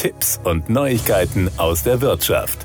Tipps und Neuigkeiten aus der Wirtschaft.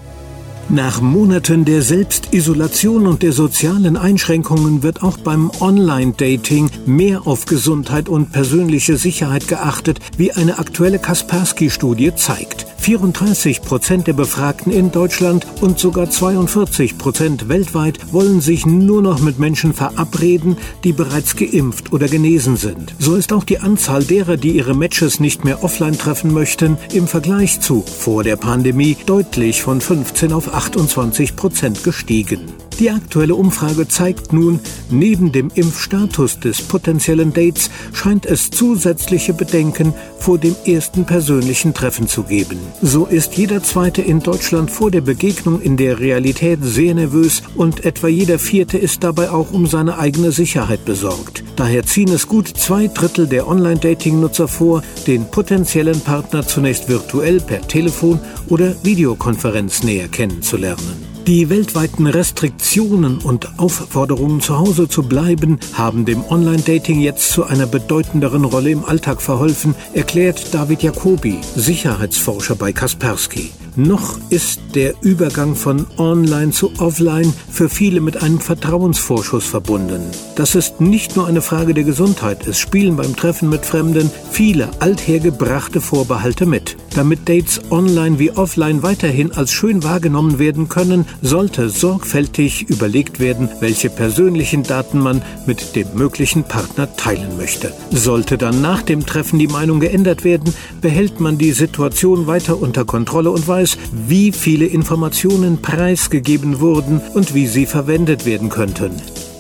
Nach Monaten der Selbstisolation und der sozialen Einschränkungen wird auch beim Online-Dating mehr auf Gesundheit und persönliche Sicherheit geachtet, wie eine aktuelle Kaspersky-Studie zeigt. 34 Prozent der Befragten in Deutschland und sogar 42 Prozent weltweit wollen sich nur noch mit Menschen verabreden, die bereits geimpft oder genesen sind. So ist auch die Anzahl derer, die ihre Matches nicht mehr offline treffen möchten, im Vergleich zu vor der Pandemie deutlich von 15 auf 28 Prozent gestiegen. Die aktuelle Umfrage zeigt nun, neben dem Impfstatus des potenziellen Dates scheint es zusätzliche Bedenken vor dem ersten persönlichen Treffen zu geben. So ist jeder Zweite in Deutschland vor der Begegnung in der Realität sehr nervös und etwa jeder Vierte ist dabei auch um seine eigene Sicherheit besorgt. Daher ziehen es gut zwei Drittel der Online-Dating-Nutzer vor, den potenziellen Partner zunächst virtuell per Telefon oder Videokonferenz näher kennenzulernen. Die weltweiten Restriktionen und Aufforderungen zu Hause zu bleiben haben dem Online-Dating jetzt zu einer bedeutenderen Rolle im Alltag verholfen, erklärt David Jacobi, Sicherheitsforscher bei Kaspersky. Noch ist der Übergang von Online zu Offline für viele mit einem Vertrauensvorschuss verbunden. Das ist nicht nur eine Frage der Gesundheit, es spielen beim Treffen mit Fremden viele althergebrachte Vorbehalte mit. Damit Dates online wie offline weiterhin als schön wahrgenommen werden können, sollte sorgfältig überlegt werden, welche persönlichen Daten man mit dem möglichen Partner teilen möchte. Sollte dann nach dem Treffen die Meinung geändert werden, behält man die Situation weiter unter Kontrolle und weiß, wie viele Informationen preisgegeben wurden und wie sie verwendet werden könnten.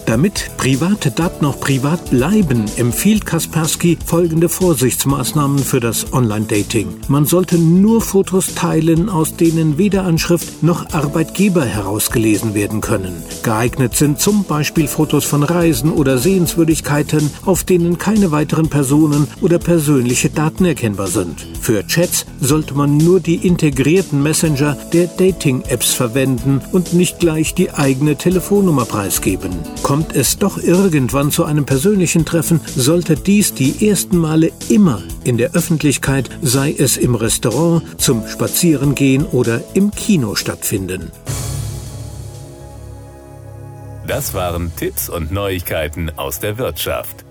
Damit private Daten noch privat bleiben, empfiehlt Kaspersky folgende Vorsichtsmaßnahmen für das Online-Dating. Man sollte nur Fotos teilen, aus denen weder Anschrift noch Arbeitgeber herausgelesen werden können. Geeignet sind zum Beispiel Fotos von Reisen oder Sehenswürdigkeiten, auf denen keine weiteren Personen oder persönliche Daten erkennbar sind. Für Chats sollte man nur die integrierten Messenger der Dating-Apps verwenden und nicht gleich die eigene Telefonnummer preisgeben. Kommt es doch irgendwann zu einem persönlichen Treffen, sollte dies die ersten Male immer in der Öffentlichkeit, sei es im Restaurant, zum Spazierengehen oder im Kino stattfinden. Das waren Tipps und Neuigkeiten aus der Wirtschaft.